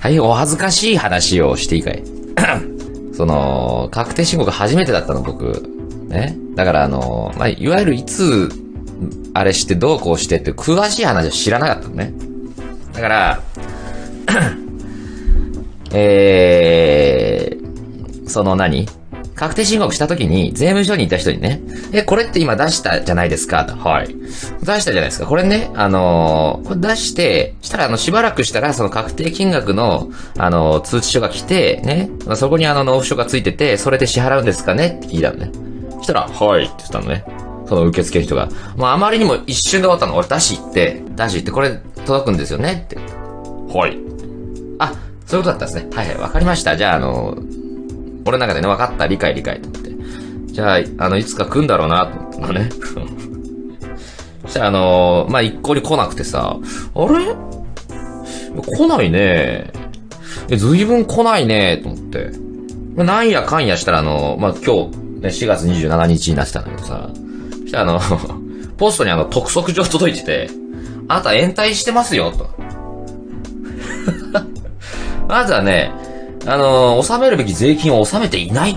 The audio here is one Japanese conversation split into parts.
大変お恥ずかしい話をしていいかい？その、確定申告初めてだったの、僕。ね？だから、あの、まあ、いわゆるいつ、あれしてどうこうしてって詳しい話は知らなかったのね。だから、えー、その何？確定申告した時に、税務署にいた人にね、え、これって今出したじゃないですか？と。はい。出したじゃないですか。これね、あのーこれ出して、したらあの、しばらくしたら、その確定金額の、あのー通知書が来て、ね、そこにあの、納付書がついてて、それで支払うんですかね？って聞いたのね。したら、はいって言ったのね。その受付の人が。まあ、あまりにも一瞬で終わったの。俺、出し行って、出し行って、これ届くんですよね？って。はい。あ、そういうことだったんですね。はいはい、わかりました。じゃあ、あの、俺の中でね、分かった、理解理解と思って。じゃあ、あの、いつか来んだろうな、と思ったのね。そしたら、あの、まあ、一向に来なくてさ、あれ？来ないね。え、ずいぶん来ないね、と思って。まあなんやかんやしたら、あの、まあ、今日、ね、4月27日になってたんだけどさ、そしたらあの、ポストにあの、督促状届いてて、あなた延滞してますよ、と。まずはね、あの、納めるべき税金を納めていない。い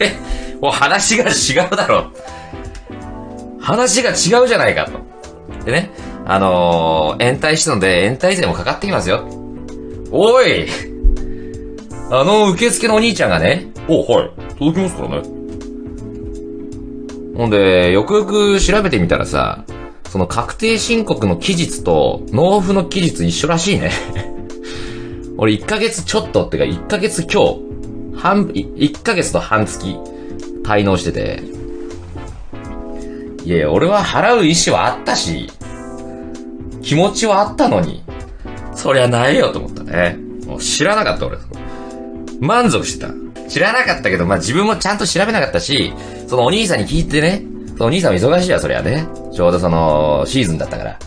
え、もう話が違うだろ。話が違うじゃないかと。でね、あの延滞したので、延滞税もかかってきますよ。おいあの受付のお兄ちゃんがね、お、はい、届きますからね。ほんで、よくよく調べてみたらさ、その確定申告の期日と納付の期日一緒らしいね。俺1ヶ月ちょっとってか1ヶ月今日、半、1ヶ月と半月滞納してて。いやいや、俺は払う意思はあったし、気持ちはあったのに、そりゃないよと思ったね。もう知らなかった俺。満足してた。知らなかったけど、まあ自分もちゃんと調べなかったし、そのお兄さんに聞いてね、そのお兄さんも忙しいわ、そりゃね。ちょうどその、シーズンだったから。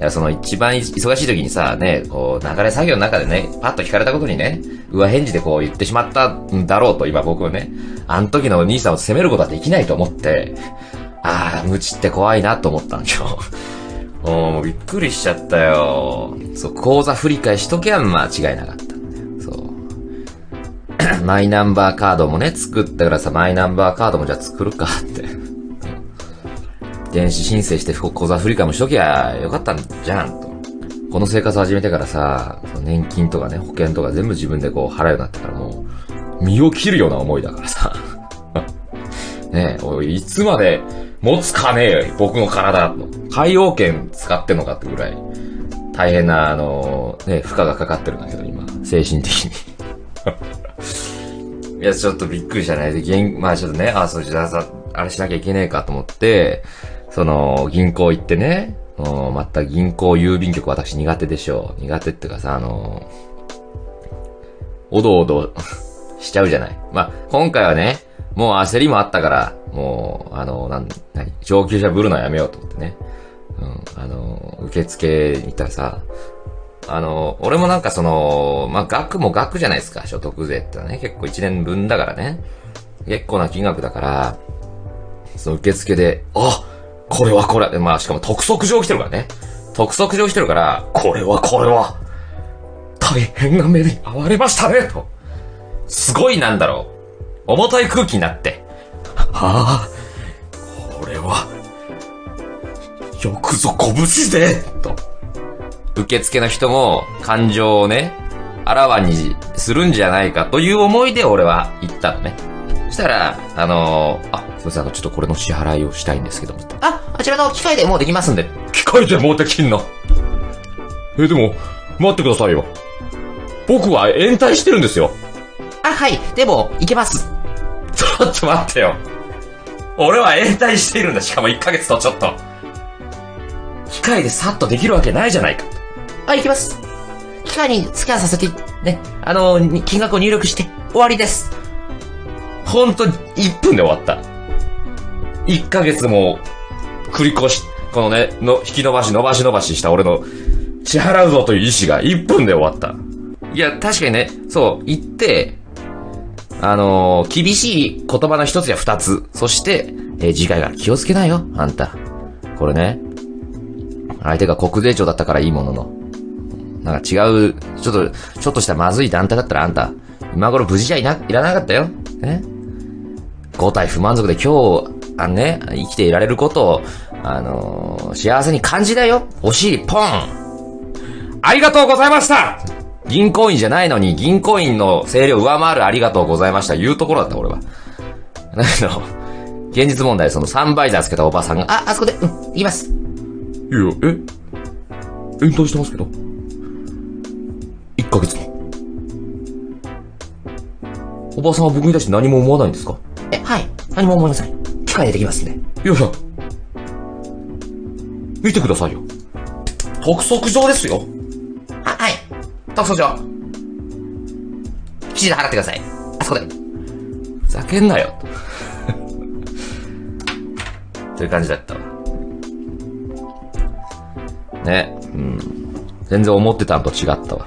いや、その一番忙しい時にさ、ね、こう、流れ作業の中でね、パッと聞かれたことにね、上返事でこう言ってしまったんだろうと、今僕はね、あの時のお兄さんを責めることはできないと思って、ああ、無知って怖いなと思ったんでしょ。もうびっくりしちゃったよ。そう、口座振り替しときゃ間違いなかった。そう。マイナンバーカードもね、作ったからさ、マイナンバーカードもじゃあ作るかって。電子申請して口座振り替えもしときゃよかったんじゃんと。この生活始めてからさ、その年金とかね、保険とか全部自分でこう払うようになってからもう、身を切るような思いだからさ。ねえ、おい、いつまで持つかねえよ、僕の体と。海洋圏使ってんのかってぐらい、大変な、あの、ね、負荷がかかってるんだけど、今、精神的に。いや、ちょっとびっくりしたね。で、まあちょっとね、あ、そう、じゃあさ、あれしなきゃいけねえかと思って、その、銀行行ってね、うんまた銀行郵便局私苦手でしょう。苦手ってかさ、あの、おどおど しちゃうじゃない。まあ、今回はね、もう焦りもあったから、もう、あの、なん、なに、上級者ぶるのやめようと思ってね。うん、あの、受付に行ったらさ、あの、俺もなんかその、まあ、額も額じゃないですか、所得税ってね。結構1年分だからね。結構な金額だから、その受付で、あこれはこれ。まあ、しかも督促状来てるからね。督促状来てるから、これはこれは、大変な目に遭われましたね、と。すごいなんだろう。重たい空気になって。はあ、これは、よくぞ拳でと。受付の人も感情をね、あらわにするんじゃないかという思いで俺は言ったのね。そしたら、あのーあ、ん、あの、ちょっとこれの支払いをしたいんですけども。あ、あちらの機械でもうできますんで。機械でもうできんの？え、でも、待ってくださいよ。僕は延滞してるんですよ。あ、はい、でも、いけます。ちょっと待ってよ。俺は延滞しているんだ。しかも1ヶ月とちょっと。機械でさっとできるわけないじゃないか。あ、いきます。機械にスキャンさせて、ね、あの、に金額を入力して、終わりです。ほんと、1分で終わった。1ヶ月も、繰り越し、このね、の、引き伸ばし伸ばし伸ばしした俺の、支払うぞという意志が1分で終わった。いや、確かにね、そう、言って、あのー厳しい言葉の一つや二つ。そして、えー次回から気をつけないよ、あんた。これね。相手が国税庁だったからいいものの。なんか違う、ちょっと、ちょっとしたまずい団体だったらあんた、今頃無事じゃいな、いらなかったよ。ね五体不満足で今日、あのね、生きていられることを、あのー幸せに感じだよ。お尻、ポンありがとうございました銀行員じゃないのに、銀行員の声量上回るありがとうございました。言うところだった、俺は。だけど、現実問題、そのサンバイザーつけたおばさんが、あ、あそこで、うん、行きます。いや、え？引退してますけど ?1 ヶ月も。おばさんは僕に対して何も思わないんですか？え、はい。何も思いません。機械でできますんで。いやいや。見てくださいよ。督促状ですよ。は、はい。特捜上。記事で払ってください。あそこで。ふざけんなよ。という感じだったわ。ね。うん。全然思ってたのと違ったわ。